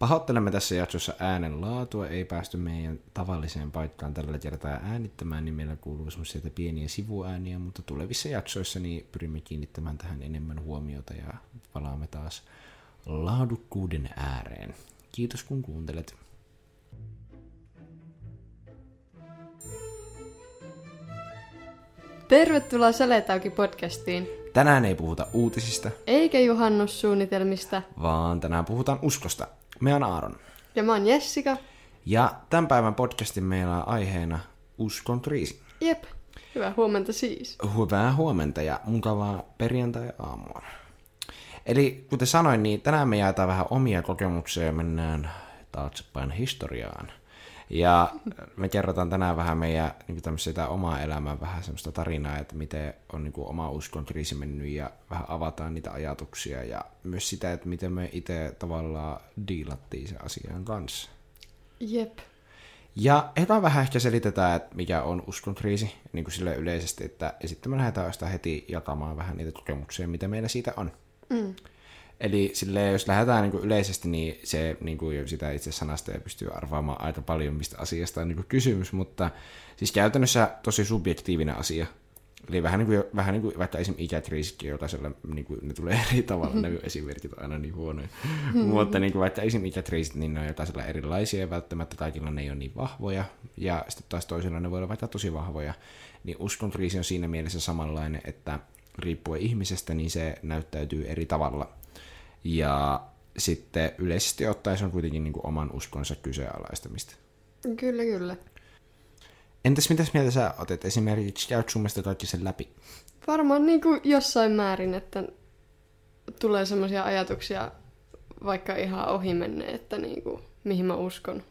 Pahoittelemme tässä jaksossa äänen laatua, ei päästy meidän tavalliseen paikkaan tällä kertaa äänittämään, niin meillä kuuluu semmoisia pieniä sivuääniä, mutta tulevissa jaksoissa niin pyrimme kiinnittämään tähän enemmän huomiota ja palaamme taas laadukkuuden ääreen. Kiitos kun kuuntelet. Tervetuloa Saletauki podcastiin. Tänään ei puhuta uutisista, Eikä juhannussuunnitelmista. vaan tänään puhutaan uskosta. Me on Aaron. Ja mä oon Jessica. Ja tämän päivän podcastin meillä on aiheena uskon kriisi. Jep. Hyvää huomenta siis. Hyvää huomenta ja mukavaa perjantai-aamua. Eli kuten sanoin, niin tänään me jaetaan vähän omia kokemuksia ja mennään taaksepäin historiaan. Ja me kerrotaan tänään vähän meidän niin tämmöistä sitä omaa elämää, vähän semmoista tarinaa, että miten on niin kuin, oma uskon kriisi mennyt ja vähän avataan niitä ajatuksia ja myös sitä, että miten me itse tavallaan diilattiin sen asian kanssa. Jep. Ja eka vähän ehkä selitetään, että mikä on uskon kriisi, niin kuin sille yleisesti, että ja sitten me lähdetään sitä heti jakamaan vähän niitä kokemuksia, mitä meillä siitä on. Mm. Eli sille, jos lähdetään niin kuin yleisesti, niin se niin kuin jo sitä itse sanasta ja pystyy arvaamaan aika paljon, mistä asiasta on niin kuin kysymys, mutta siis käytännössä tosi subjektiivinen asia. Eli vähän niin kuin, vähän niin kuin vaikka esim. ikäkriisikin, jokaisella niin kuin, ne tulee eri tavalla, ne esimerkit on aina niin huonoja. mutta niin kuin vaikka esim. ikäkriisit, niin ne on jokaisella erilaisia ja välttämättä kaikilla ne ei ole niin vahvoja. Ja sitten taas toisilla ne voi olla vaikka tosi vahvoja. Niin uskon kriisi on siinä mielessä samanlainen, että riippuen ihmisestä, niin se näyttäytyy eri tavalla. Ja sitten yleisesti ottaen se on kuitenkin niin kuin oman uskonsa kyseenalaistamista. Kyllä, kyllä. Entäs mitäs mieltä sä otet? Esimerkiksi käyt sun mielestä kaikki sen läpi? Varmaan niin kuin jossain määrin, että tulee semmoisia ajatuksia vaikka ihan ohi menne, että niin kuin, mihin mä uskon.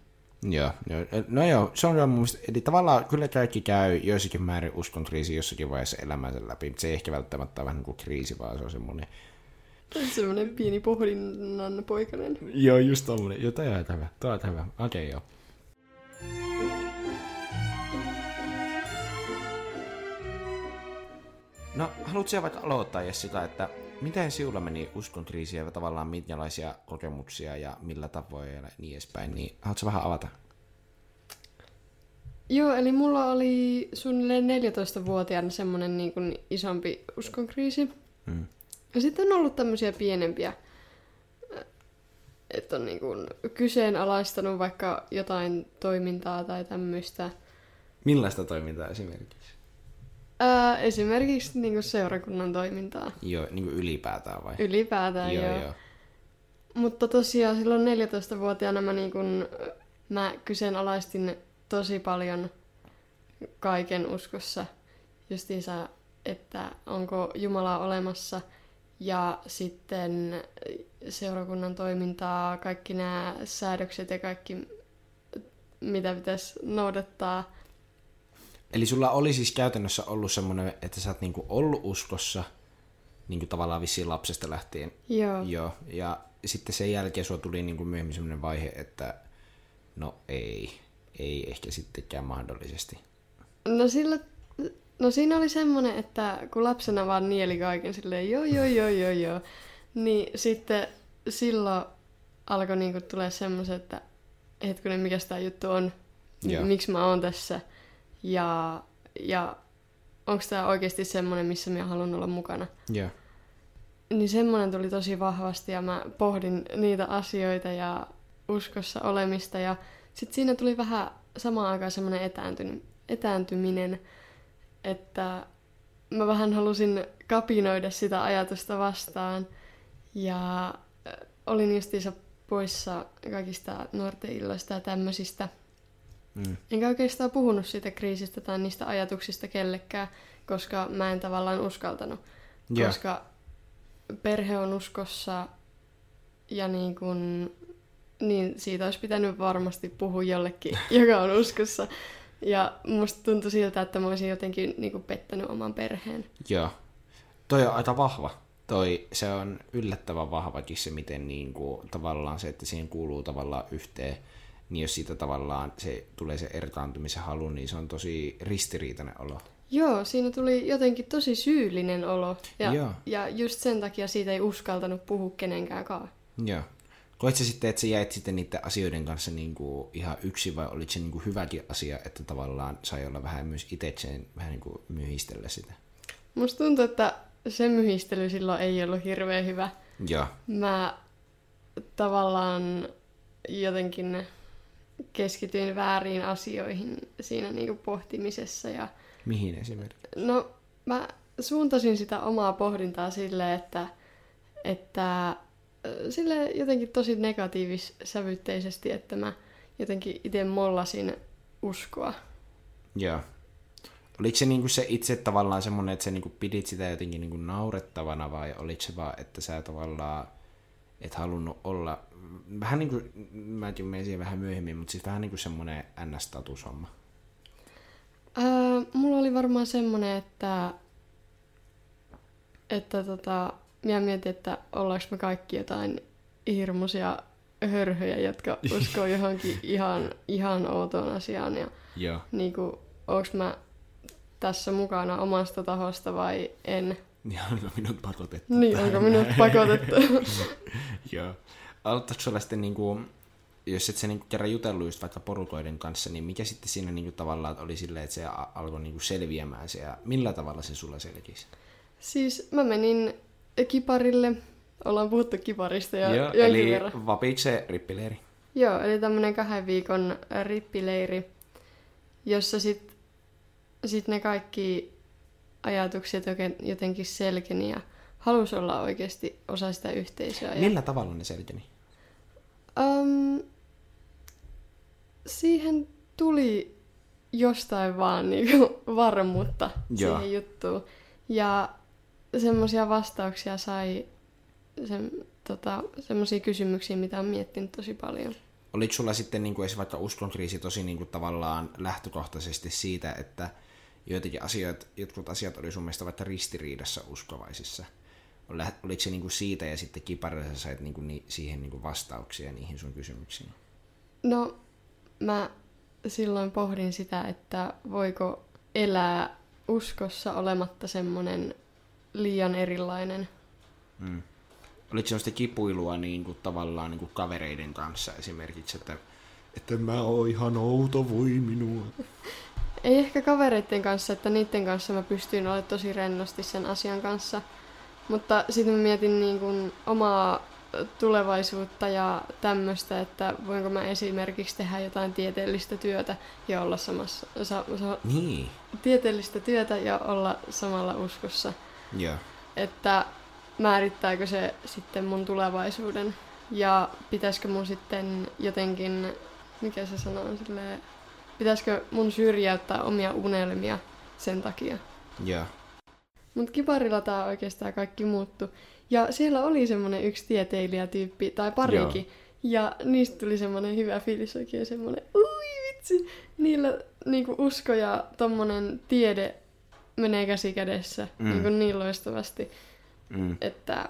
Joo, joo. No joo, se on jo mun mielestä, eli tavallaan kyllä kaikki käy joissakin määrin uskon kriisi jossakin vaiheessa elämänsä läpi, mutta se ei ehkä välttämättä ole vähän niin kuin kriisi, vaan se on semmoinen... Semmoinen pieni pohdinnan poikainen. Joo, just tommonen. Joo, toi on hyvä. Toi on hyvä. Okei, okay, joo. No, haluatko sä vaikka aloittaa Jessica, että miten sinulla meni uskon kriisiä ja tavallaan minkälaisia kokemuksia ja millä tavoin ja niin edespäin, niin haluatko vähän avata? Joo, eli mulla oli suunnilleen 14-vuotiaana semmoinen niin kuin isompi uskonkriisi. Mm. Ja sitten on ollut tämmöisiä pienempiä, että on niin kuin kyseenalaistanut vaikka jotain toimintaa tai tämmöistä. Millaista toimintaa esimerkiksi? Ää, esimerkiksi niin kuin seurakunnan toimintaa. Joo, niin kuin ylipäätään vai? Ylipäätään joo, joo, joo. Mutta tosiaan silloin 14-vuotiaana mä, niin kun, mä kyseenalaistin tosi paljon kaiken uskossa. Justiinsa, että onko Jumala olemassa ja sitten seurakunnan toimintaa, kaikki nämä säädökset ja kaikki, mitä pitäisi noudattaa. Eli sulla oli siis käytännössä ollut semmoinen, että sä oot niinku ollut uskossa, niinku tavallaan vissiin lapsesta lähtien. Joo. Joo. Ja sitten sen jälkeen sulla tuli niinku myöhemmin semmoinen vaihe, että no ei, ei ehkä sittenkään mahdollisesti. No, sillä, no siinä oli semmoinen, että kun lapsena vaan nieli kaiken silleen joo joo joo joo joo, niin sitten silloin alkoi niinku tulee semmoiset, että hetkinen, mikä tämä juttu on, Joo. miksi mä oon tässä ja, ja onko tämä oikeasti semmoinen, missä mä haluan olla mukana. Joo. Niin semmoinen tuli tosi vahvasti ja mä pohdin niitä asioita ja uskossa olemista ja sitten siinä tuli vähän samaan aikaan semmoinen etääntyny- etääntyminen, että mä vähän halusin kapinoida sitä ajatusta vastaan ja olin justiinsa poissa kaikista nuorten illoista ja tämmöisistä. Mm. Enkä oikeastaan puhunut siitä kriisistä tai niistä ajatuksista kellekään, koska mä en tavallaan uskaltanut. Joo. Koska perhe on uskossa ja niin kun, niin siitä olisi pitänyt varmasti puhua jollekin, joka on uskossa. Ja musta tuntui siltä, että mä olisin jotenkin niin kuin pettänyt oman perheen. Joo. Toi on aika vahva. Toi, se on yllättävän vahvakin se, miten niinku, tavallaan se, että siihen kuuluu tavallaan yhteen, niin jos siitä tavallaan se tulee se erkaantumisen halu, niin se on tosi ristiriitainen olo. Joo, siinä tuli jotenkin tosi syyllinen olo. Ja, Joo. ja just sen takia siitä ei uskaltanut puhua kenenkään. Joo. Koit sä sitten, että sä jäit sitten niiden asioiden kanssa niin kuin ihan yksi vai oliko se niin kuin hyväkin asia, että tavallaan sai olla vähän myös itsekseen vähän niin kuin myhistellä sitä? Musta tuntuu, että se myhistely silloin ei ollut hirveän hyvä. Joo. Mä tavallaan jotenkin keskityin väärin asioihin siinä niinku pohtimisessa. Ja, Mihin esimerkiksi? no, mä suuntasin sitä omaa pohdintaa silleen, että, että sille jotenkin tosi negatiivissävytteisesti, että mä jotenkin itse mollasin uskoa. Joo. Oliko se niinku se itse tavallaan semmoinen, että sä niinku pidit sitä jotenkin niinku naurettavana vai oliko se vaan, että sä tavallaan et halunnut olla, vähän niin kuin, mä en tiedä, siihen vähän myöhemmin, mutta siis vähän niin kuin semmoinen NS-statushomma. Öö, mulla oli varmaan semmoinen, että, että tota, mä mietin, että ollaanko me kaikki jotain hirmuisia hörhöjä, jotka uskoo johonkin ihan, ihan outoon asiaan. Ja Joo. niin kuin, onko mä tässä mukana omasta tahosta vai en. Niin onko minut pakotettu? Niin, tähän onko minut pakotettu? Joo. Aloittaisiko sulla sitten, niin kuin, jos et sä niin kerran jutellut just vaikka porukoiden kanssa, niin mikä sitten siinä niin kuin, tavallaan oli silleen, että se alkoi niin kuin, selviämään se ja millä tavalla se sulla selkisi? siis mä menin kiparille. Ollaan puhuttu kiparista jo Joo, eli verran. vapikse rippileiri. Joo, eli tämmönen kahden viikon rippileiri, jossa sit, sit ne kaikki ajatukset jotenkin selkeni ja halusi olla oikeasti osa sitä yhteisöä. Ja, Millä tavalla ne selkeni? um, siihen tuli jostain vaan niinku varmuutta Joo. siihen juttuun. Ja semmoisia vastauksia sai sen, tota, semmoisia kysymyksiä, mitä on miettinyt tosi paljon. Oliko sulla sitten niin kuin edes vaikka uskonkriisi tosi niin kuin tavallaan lähtökohtaisesti siitä, että joitakin asioita, jotkut asiat oli sun mielestä vaikka ristiriidassa uskovaisissa? Ol- Oliko se niin kuin siitä ja sitten kiparilla sä sait niin kuin ni- siihen niin kuin vastauksia niihin sun kysymyksiin? No, mä silloin pohdin sitä, että voiko elää uskossa olematta semmonen liian erilainen. Mm. Oliko semmoista kipuilua niin kuin, tavallaan niin kuin kavereiden kanssa esimerkiksi, että, että mä oon ihan outo, voi minua. Ei ehkä kavereiden kanssa, että niiden kanssa mä pystyin olemaan tosi rennosti sen asian kanssa. Mutta sitten mä mietin niin kuin omaa tulevaisuutta ja tämmöistä, että voinko mä esimerkiksi tehdä jotain tieteellistä työtä ja olla samassa, sa, sa, Niin, tieteellistä työtä ja olla samalla uskossa. Joo. että määrittääkö se sitten mun tulevaisuuden ja pitäisikö mun sitten jotenkin, mikä se sanoo silleen, pitäisikö mun syrjäyttää omia unelmia sen takia. Joo. Mutta kiparilla tää oikeastaan kaikki muuttu. Ja siellä oli semmonen yksi tieteilijätyyppi, tai parikin, ja niistä tuli semmonen hyvä fiilis oikein semmonen, ui vitsi, niillä niinku usko ja tommonen tiede menee käsi kädessä Mm. mm. niinku niin loistavasti, Mm. että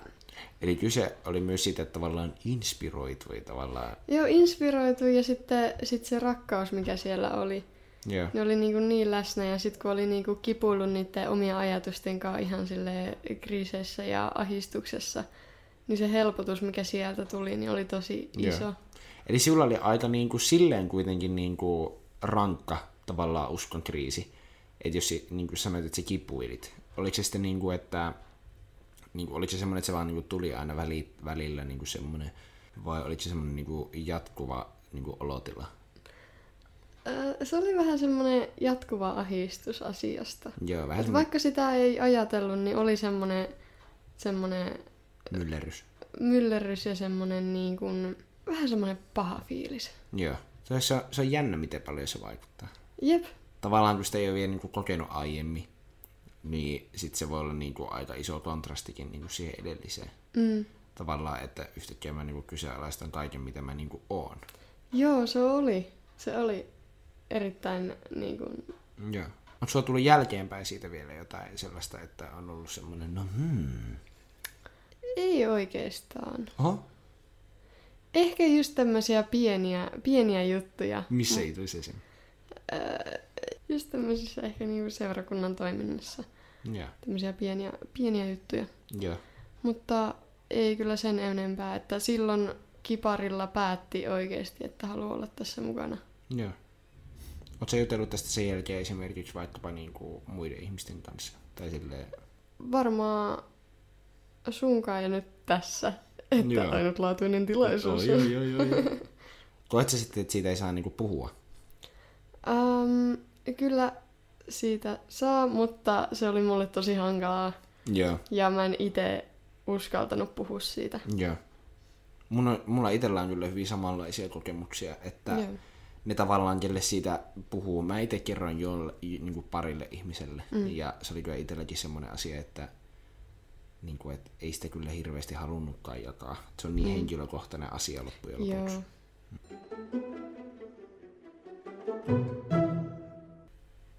Eli kyse oli myös siitä, että tavallaan inspiroitui tavallaan. joo, inspiroitui ja sitten sit se rakkaus, mikä siellä oli, Joo. ne oli niinku niin läsnä ja sitten kun oli niinku kipuillut niiden omia ajatusten kanssa ihan sille kriiseissä ja ahistuksessa, niin se helpotus, mikä sieltä tuli, niin oli tosi Joo. iso. Eli sinulla oli aika niin kuin silleen kuitenkin niin kuin rankka tavallaan uskon kriisi. Että jos niin kuin sanoit, että sä kipuilit. Oliko se sitten niin kuin, että niin kuin, oliko se semmoinen, että se vaan niin kuin tuli aina väli, välillä niin kuin semmoinen, vai oliko se semmoinen niin kuin jatkuva niin kuin olotila? Se oli vähän semmoinen jatkuva ahistus asiasta. Joo, vähän semmoinen vaikka sitä ei ajatellut, niin oli semmoinen, semmoinen myllerys. myllerrys ja semmoinen niin kuin, vähän semmoinen paha fiilis. Joo. Se on, se, on, se on jännä, miten paljon se vaikuttaa. Jep, Tavallaan kun sitä ei ole vielä niin kuin kokenut aiemmin, niin sit se voi olla niin kuin aika iso kontrastikin niin kuin siihen edelliseen. mm. Tavallaan, että yhtäkkiä mä niin kuin kyseenalaistan kaiken, mitä mä niin kuin oon. joo se oli. Se oli erittäin niin kuin, Joo. Onko sulla tullut jälkeenpäin siitä vielä jotain sellaista, että on ollut semmoinen, no hmm. ei oikeastaan. Oho, Ehkä just tämmöisiä pieniä, pieniä juttuja. missä ei tulisi sen? Just tämmöisissä ehkä niinku seurakunnan toiminnassa. Joo. Tämmöisiä pieniä, pieniä juttuja. Joo. Mutta ei kyllä sen enempää, että silloin kiparilla päätti oikeasti, että haluaa olla tässä mukana. Joo. Oletko jutellut tästä sen jälkeen esimerkiksi vaikkapa niin kuin muiden ihmisten kanssa? Tai silleen... Varmaan sunkaan ja nyt tässä, että Joo. ainutlaatuinen tilaisuus. Joo, joo, joo, joo. Koetko sitten, että siitä ei saa niinku puhua? Um, kyllä siitä saa, mutta se oli mulle tosi hankalaa. Joo. Ja mä en itse uskaltanut puhua siitä. Joo. Mun on, mulla itsellä on kyllä hyvin samanlaisia kokemuksia, että Joo. ne tavallaan, kelle siitä puhuu, mä itse kerroin jolle, niin kuin parille ihmiselle, mm. ja se oli kyllä itselläkin semmoinen asia, että niin kuin, et ei sitä kyllä hirveästi halunnutkaan jakaa. Se on niin mm. henkilökohtainen asia loppujen lopuksi. Joo.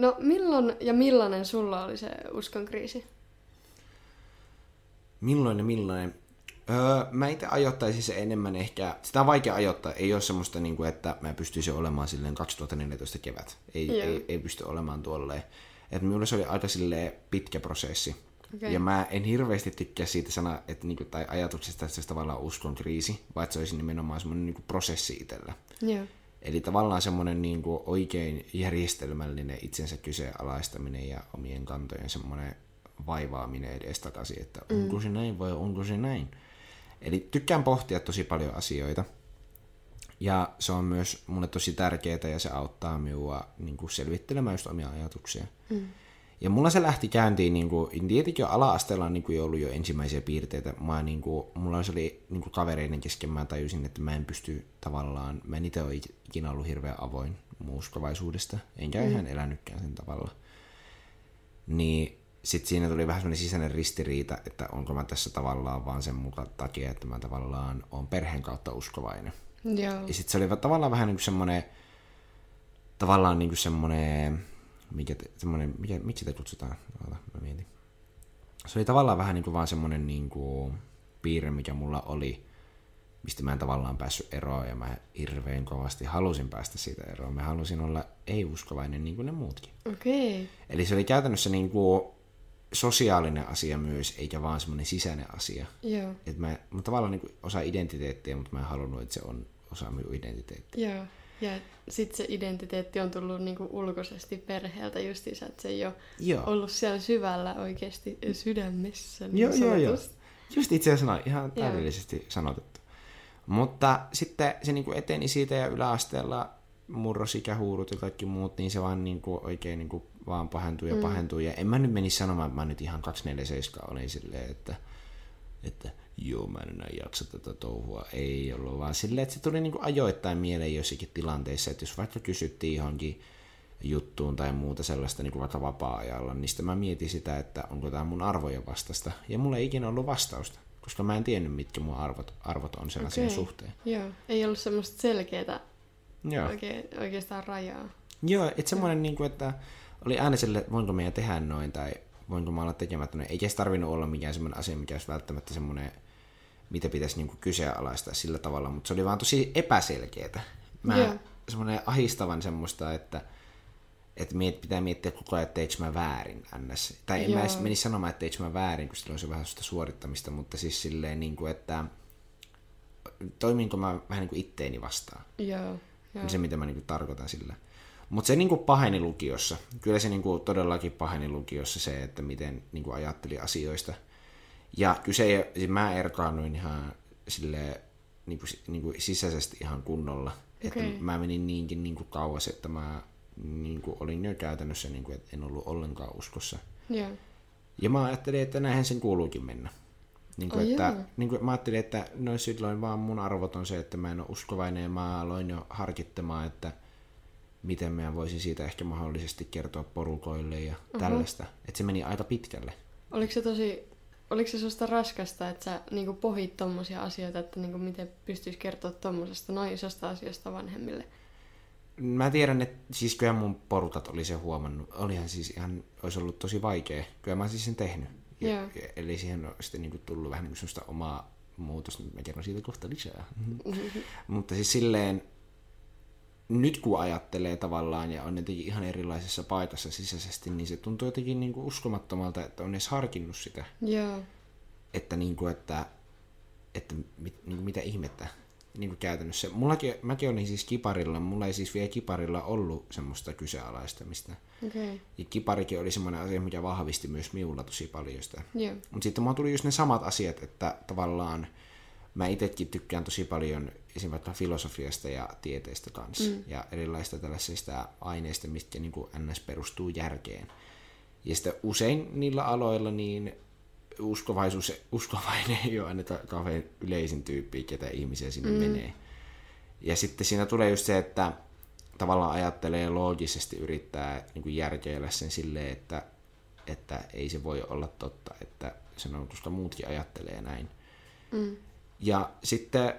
No milloin ja millainen sulla oli se uskon kriisi? Milloin ja millainen? Öö, mä itse ajoittaisin se enemmän ehkä, sitä on vaikea ajoittaa, ei ole semmoista, niin kuin, että mä pystyisin olemaan silleen 2014 kevät. Ei, Joo. ei, ei pysty olemaan tuolleen. Että minulle se oli aika silleen pitkä prosessi. Okei. Ja mä en hirveästi tykkää siitä sana, että niinku, tai ajatuksesta, että se olisi tavallaan uskon kriisi, vaan että se olisi nimenomaan semmoinen niinku prosessi itsellä. Joo. Eli tavallaan semmoinen niinku oikein järjestelmällinen itsensä kyseenalaistaminen ja omien kantojen semmoinen vaivaaminen edestakaisin, että onko se näin vai onko se näin. Eli tykkään pohtia tosi paljon asioita. Ja se on myös mulle tosi tärkeää ja se auttaa minua niin kuin selvittelemään just omia ajatuksia. Mm. Ja mulla se lähti käyntiin, niin kuin, tietenkin jo ala-asteella on niin kuin, jo ollut jo ensimmäisiä piirteitä. Mä, niin kuin, mulla se oli niin kuin kavereiden kesken, mä tajusin, että mä en pysty tavallaan, mä en itse ole ikinä ollut hirveän avoin mun uskovaisuudesta, enkä mm. ihan elänytkään sen tavalla. Niin sitten siinä tuli vähän semmoinen sisäinen ristiriita, että onko mä tässä tavallaan vaan sen mukaan takia, että mä tavallaan on perheen kautta uskovainen. Joo. Ja sitten se oli tavallaan vähän niin kuin semmoinen, tavallaan niin kuin semmoinen, mikä, te, semmoinen, mikä, miksi sitä kutsutaan? Oota, mä mietin. Se oli tavallaan vähän niin kuin vaan semmoinen niin kuin piirre, mikä mulla oli, mistä mä en tavallaan päässyt eroon, ja mä hirveän kovasti halusin päästä siitä eroon. Mä halusin olla ei-uskovainen niin kuin ne muutkin. Okei. Eli se oli käytännössä niin kuin sosiaalinen asia myös, eikä vaan semmoinen sisäinen asia. Joo. Et mä, mä tavallaan niin osa identiteettiä, mutta mä en halunnut, että se on osa minun identiteettiä. Joo. Ja sitten se identiteetti on tullut niinku ulkoisesti perheeltä justiinsa, että se ei ole Joo. ollut siellä syvällä oikeasti sydämessä. niin Joo, joo, joo. Just itse asiassa ihan täydellisesti sanotettu. Mutta sitten se niinku eteni siitä ja yläasteella murrosikähuurut ja kaikki muut, niin se vaan niinku oikein niinku vaan pahentui ja mm. pahentui. Ja en mä nyt menisi sanomaan, että mä nyt ihan 247 olin silleen, että, että joo, mä en enää jaksa tätä touhua. Ei ollut vaan silleen, että se tuli niinku ajoittain mieleen jossakin tilanteissa, että jos vaikka kysyttiin johonkin juttuun tai muuta sellaista niin kuin vaikka vapaa-ajalla, niin sitten mä mietin sitä, että onko tämä mun arvojen vastasta. Ja mulla ei ikinä ollut vastausta, koska mä en tiennyt, mitkä mun arvot, arvot on sen asian Okei. suhteen. Joo. Ei ollut semmoista selkeää Joo, oikein, oikeastaan rajaa. Joo että semmoinen, niin kuin, että oli aina sille, että voinko meidän tehdä noin tai voinko mä olla tekemättä noin. Eikä se tarvinnut olla mikään semmoinen asia, mikä olisi välttämättä semmoinen, mitä pitäisi niin kuin kyseenalaistaa sillä tavalla, mutta se oli vaan tosi epäselkeää. Mä Joo. semmoinen ahistavan semmoista, että että miet, pitää miettiä koko ajan, että teikö mä väärin ns. Tai en mä Joo. edes menisi sanomaan, että teikö mä väärin, kun silloin se vähän sitä suorittamista, mutta siis silleen, niin kuin, että toiminko mä vähän niin kuin itteeni vastaan. Joo. Joo. Se, mitä mä niin kuin tarkoitan sillä. Mutta se niin kuin paheni lukiossa. Kyllä se niin kuin todellakin paheni lukiossa se, että miten niin kuin ajatteli asioista. Ja kyse ei, siis mä erkaannuin ihan sille niin kuin, niin kuin sisäisesti ihan kunnolla. Että Okei. mä menin niinkin niin kuin kauas, että mä niin kuin olin jo käytännössä, niin kuin, että en ollut ollenkaan uskossa. Joo. Ja mä ajattelin, että näinhän sen kuuluukin mennä. Niin kuin, Ai että, niin kuin, mä ajattelin, että no silloin vaan mun arvot on se, että mä en ole uskovainen ja mä aloin jo harkittamaan, että miten mä voisin siitä ehkä mahdollisesti kertoa porukoille ja uh-huh. tällaista. Että se meni aika pitkälle. Oliko se tosi, oliko se susta raskasta, että sä niinku pohit tommosia asioita, että niinku miten pystyis kertoa tommosesta noin isosta asiasta vanhemmille? Mä tiedän, että siis kyllä mun porukat oli se huomannut. Olihan siis ihan, olisi ollut tosi vaikea. Kyllä mä siis sen tehnyt. Ja, Joo. ja, eli siihen on sitten niin kuin tullut vähän niin semmoista omaa muutosta. Mä kerron siitä kohta lisää. Mutta siis silleen, nyt kun ajattelee tavallaan ja on jotenkin ihan erilaisessa paikassa sisäisesti, niin se tuntuu jotenkin niin kuin uskomattomalta, että on edes harkinnut sitä. Joo. Että, niin kuin, että, että mit, niin kuin mitä ihmettä. niin kuin käytännössä. Mullakin, mäkin olin siis kiparilla, mulla ei siis vielä kiparilla ollut semmoista kyseenalaistamista. Okei. Ja kiparikin oli semmoinen asia, mikä vahvisti myös minulla tosi paljon sitä. Joo. Mutta sitten mulla tuli just ne samat asiat, että tavallaan mä itsekin tykkään tosi paljon esimerkiksi vaikka filosofiasta ja tieteestä kanssa. Mm. Ja erilaista tällaisista aineista, mistä niin kuin NS perustuu järkeen. Ja sitten usein niillä aloilla niin uskovaisuus, uskovainen ei ole aina kauhean yleisin tyyppi, ketä ihmisiä sinne mm. menee. Ja sitten siinä tulee just se, että tavallaan ajattelee loogisesti, yrittää niin kuin järkeillä sen silleen, että, että ei se voi olla totta, että se on, koska muutkin ajattelee näin. Mm. Ja sitten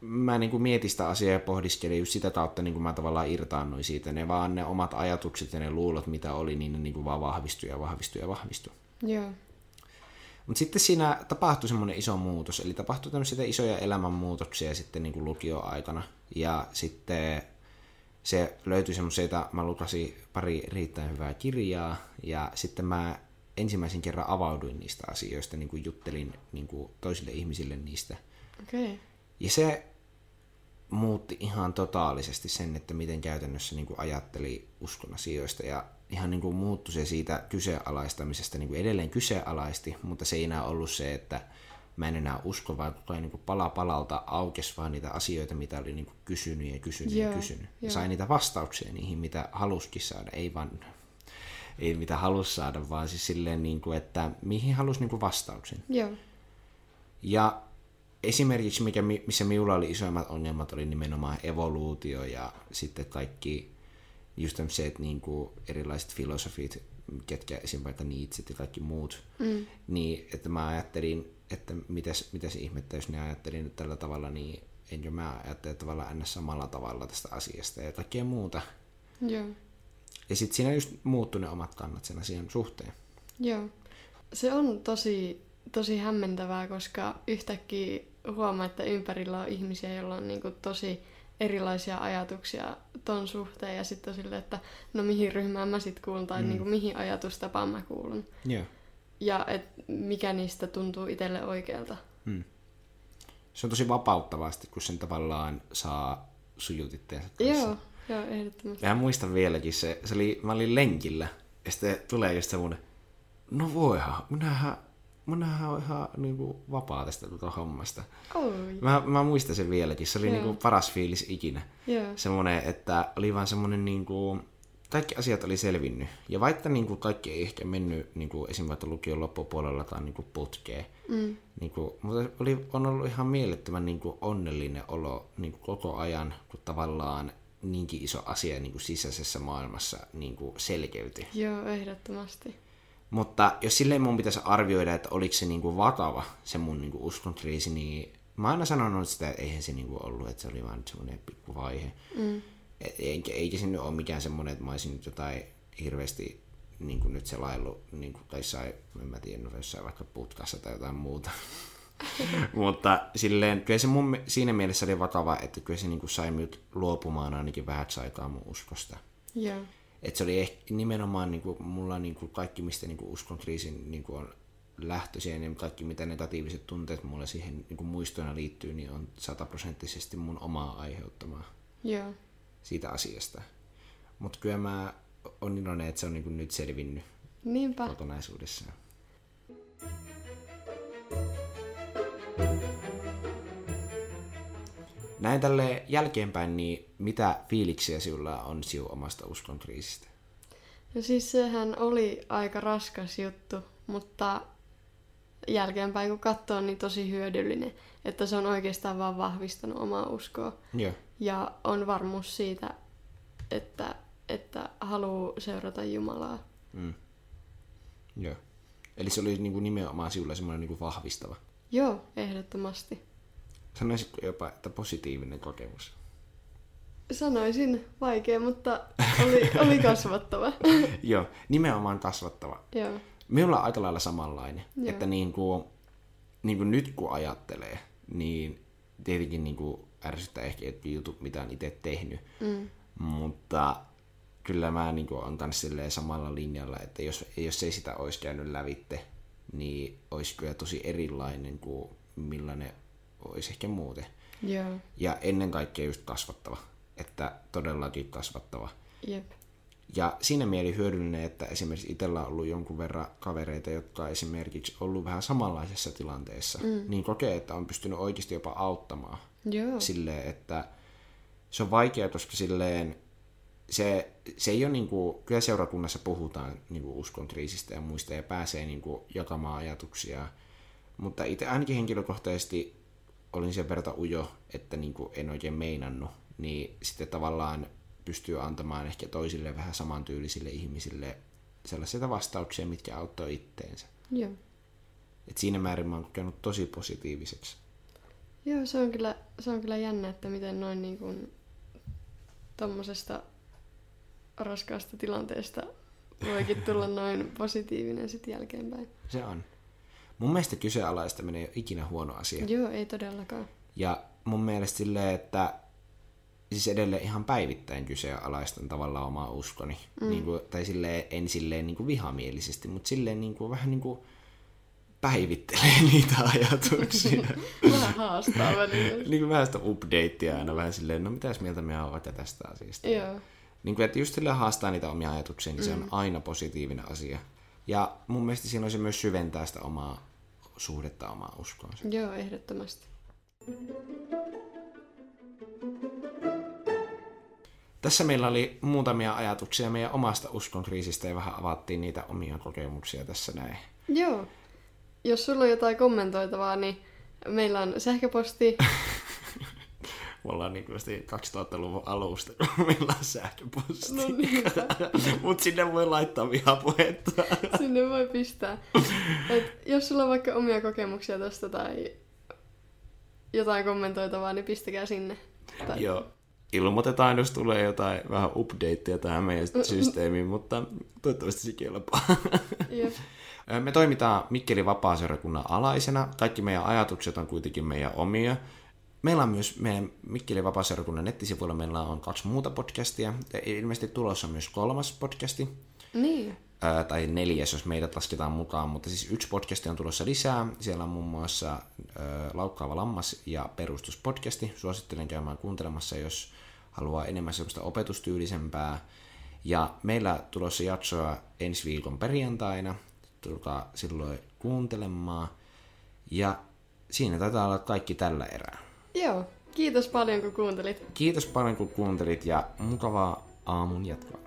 mä niin kuin mietin sitä asiaa ja pohdiskelin just sitä kautta, niin kuin mä tavallaan irtaannuin siitä. Ne vaan ne omat ajatukset ja ne luulot, mitä oli, niin ne niin kuin vaan vahvistui ja vahvistui ja vahvistui. Joo. Mutta sitten siinä tapahtui semmoinen iso muutos, eli tapahtui tämmöisiä isoja elämänmuutoksia sitten niin kuin lukioaikana. Ja sitten se löytyi semmoisia, mä lukasin pari riittäen hyvää kirjaa, ja sitten mä ensimmäisen kerran avauduin niistä asioista, niin kuin juttelin niin kuin toisille ihmisille niistä. Okay. Ja se muutti ihan totaalisesti sen, että miten käytännössä niin kuin ajatteli uskon asioista ja ihan niin kuin muuttui se siitä kyseenalaistamisesta niin kuin edelleen kyseenalaisti, mutta se ei enää ollut se, että mä en enää usko, vaan koko ajan niin kuin pala palalta aukesi vaan niitä asioita, mitä oli niin kuin kysynyt ja kysynyt Joo, ja kysynyt. Ja joo. sai niitä vastauksia niihin, mitä haluskin saada, ei vaan ei mitä halus saada, vaan siis silleen, niin kuin, että mihin halus niin kuin vastauksen. Joo. Ja esimerkiksi, mikä, mi- missä minulla oli isoimmat ongelmat, oli nimenomaan evoluutio ja sitten kaikki just se, että niinku erilaiset filosofit, ketkä esim. vaikka Nietzsche ja kaikki muut, Mm. niin että mä ajattelin, että mitäs, mitäs ihmettä, jos ne ajattelin nyt tällä tavalla, niin enkö mä ajattele tavallaan aina samalla tavalla tästä asiasta ja kaikkea muuta. Joo. Ja sitten siinä just muuttui ne omat kannat sen asian suhteen. Joo. Se on tosi, tosi hämmentävää, koska yhtäkkiä huomaa, että ympärillä on ihmisiä, joilla on niinku tosi erilaisia ajatuksia ton suhteen ja sitten sille, että no mihin ryhmään mä sit kuulun tai Mm. mm. niinku, mihin ajatustapaan mä kuulun. Joo. Ja et mikä niistä tuntuu itselle oikealta. Hmm. Se on tosi vapauttavasti, kun sen tavallaan saa kanssa. Joo, joo, ehdottomasti. Mä muistan vieläkin se, se oli, mä olin lenkillä, ja sitten tulee just semmonen, no voihan, minähän, minähän on ihan niinku vapaa tästä tuota hommasta. Oi. Mä, mä muistan sen vieläkin, se oli Joo. niinku paras fiilis ikinä. Joo. Semmonen, että oli vaan semmonen niinku, kaikki asiat oli selvinnyt. Ja vaikka niinku kaikki ei ehkä mennyt niinku esim. vaikka lukion loppupuolella tai niinku putkeen, Mm. Niinku, mutta oli, on ollut ihan mielettömän niinku onnellinen olo niinku koko ajan, kun tavallaan niinkin iso asia niinku sisäisessä maailmassa niinku selkeytyi. Joo, ehdottomasti. Mutta jos silleen mun pitäisi arvioida, että oliko se niinku vakava se mun niinku uskonkriisi, niin mä aina sanonut sitä, että eihän se niinku ollut, että se oli vaan semmoinen pikku vaihe. Mm. Et Eikä, eikä se nyt ole mikään semmoinen, että mä olisin nyt jotain hirveästi niin kuin nyt selaillut, niin kuin, tai jossain, en mä tiedä, no jossain vaikka putkassa tai jotain muuta. Mutta silleen, kyllä se mun, siinä mielessä oli vakava, että kyllä se niin kuin sai minut luopumaan ainakin vähäksi aikaa mun uskosta. Joo. Et se oli ehkä nimenomaan niin kuin, mulla niin kuin kaikki, mistä niin kuin uskon kriisin niin kuin on lähtöisiä, ja kaikki mitä negatiiviset tunteet mulle siihen niin kuin muistoina liittyy, niin on sataprosenttisesti mun omaa aiheuttamaa Joo. siitä asiasta. Mutta kyllä mä on iloinen, että se on niin kuin nyt selvinnyt Niinpä. kokonaisuudessaan. Näin tälle jälkeenpäin, niin mitä fiiliksiä sinulla on siu omasta uskon kriisistä? No siis sehän oli aika raskas juttu, mutta jälkeenpäin kun katsoo, niin tosi hyödyllinen. Että se on oikeastaan vaan vahvistanut omaa uskoa. Joo. Ja on varmuus siitä, että, että haluaa seurata Jumalaa. Mm. Joo. Eli se oli niin kuin nimenomaan sinulle semmoinen niin kuin vahvistava. Joo, ehdottomasti. Sanoisitko jopa, että positiivinen kokemus? Sanoisin vaikea, mutta oli, oli kasvattava. Joo, nimenomaan kasvattava. Joo. Minulla on aika lailla samanlainen. Joo. Että niin kuin, niin kuin nyt kun ajattelee, niin tietenkin niin kuin ärsyttää ehkä jotkut jutut, mitä on itse tehnyt. Mm. Mutta kyllä mä niin kuin, on silleen samalla linjalla, että jos, jos ei sitä olisi käynyt lävitte, niin olisi kyllä tosi erilainen kuin millainen olisi ehkä muuten. Joo, Ja ennen kaikkea just kasvattava. Että todellakin kasvattava. jep. Ja siinä mieli hyödyllinen, että esimerkiksi itsellä on ollut jonkun verran kavereita, jotka on esimerkiksi ollut vähän samanlaisessa tilanteessa, mm. niin kokee, että on pystynyt oikeasti jopa auttamaan Joo, silleen, että se on vaikea, koska silleen se, se ei ole niin kuin, kyllä seurakunnassa puhutaan niin kuin uskon kriisistä ja muista ja pääsee niin kuin, jakamaan ajatuksia, mutta itse ainakin henkilökohtaisesti olin sen verran ujo, että niin kuin en oikein meinannut, niin sitten tavallaan pystyy antamaan ehkä toisille vähän samantyylisille ihmisille sellaisia vastauksia, mitkä auttoi itteensä. joo. Et siinä määrin mä oon kokenut tosi positiiviseksi. Joo, se on kyllä, se on kyllä jännä, että miten noin niin kuin tommosesta raskaasta tilanteesta voikin tulla noin positiivinen sitten jälkeenpäin. Se on. Mun mielestä kyseenalaistaminen ei ole ikinä huono asia. Joo, ei todellakaan. Ja mun mielestä silleen, että siis edelleen ihan päivittäin kyseenalaistan tavallaan omaa uskoni. Mm. Niin kuin, tai silleen, en silleen niin kuin vihamielisesti, mutta silleen niin kuin, vähän niin kuin päivittelee niitä ajatuksia. Vähän haastaa välillä. niin kuin vähän sitä updatea aina vähän silleen, no mitäs mieltä me ovat tästä asiasta. Joo, Niin kuin, että just silleen haastaa niitä omia ajatuksia, niin se on aina positiivinen asia. Ja mun mielestä siinä on se myös syventää sitä omaa suhdetta omaa uskoonsa. joo, ehdottomasti. Tässä meillä oli muutamia ajatuksia meidän omasta uskonkriisistä ja vähän avattiin niitä omia kokemuksia tässä näin. Joo. Jos sulla on jotain kommentoitavaa, niin meillä on sähköposti. Me ollaan niin kuin 2000-luvun alusta, kun meillä on sähköposti. No niinpä. Mutta sinne voi laittaa vihapuhetta. Sinne voi pistää. Et jos sulla on vaikka omia kokemuksia tosta tai jotain kommentoitavaa, niin pistäkää sinne. Tai... Joo. Ilmoitetaan, jos tulee jotain vähän updateja tähän meidän systeemiin, mutta toivottavasti se kelpaa. Jep. Me toimitaan Mikkeli Vapaaseurakunnan alaisena. Kaikki meidän ajatukset on kuitenkin meidän omia. Meillä on myös meidän Mikkeli Vapaaseurakunnan nettisivuilla meillä on kaksi muuta podcastia. Ja ilmeisesti tulossa on myös kolmas podcasti. Niin. Ää, tai neljäs, jos meidät lasketaan mukaan, mutta siis yksi podcasti on tulossa lisää. Siellä on muun muassa ää, Laukkaava lammas ja Perustuspodcasti. Suosittelen käymään kuuntelemassa, jos haluaa enemmän sellaista opetustyylisempää. Ja meillä tulossa jaksoa ensi viikon perjantaina. Tulkaa silloin kuuntelemaan. Ja siinä taitaa olla kaikki tällä erää. Joo. Kiitos paljon, kun kuuntelit. Kiitos paljon kun kuuntelit ja mukavaa aamun jatkoa.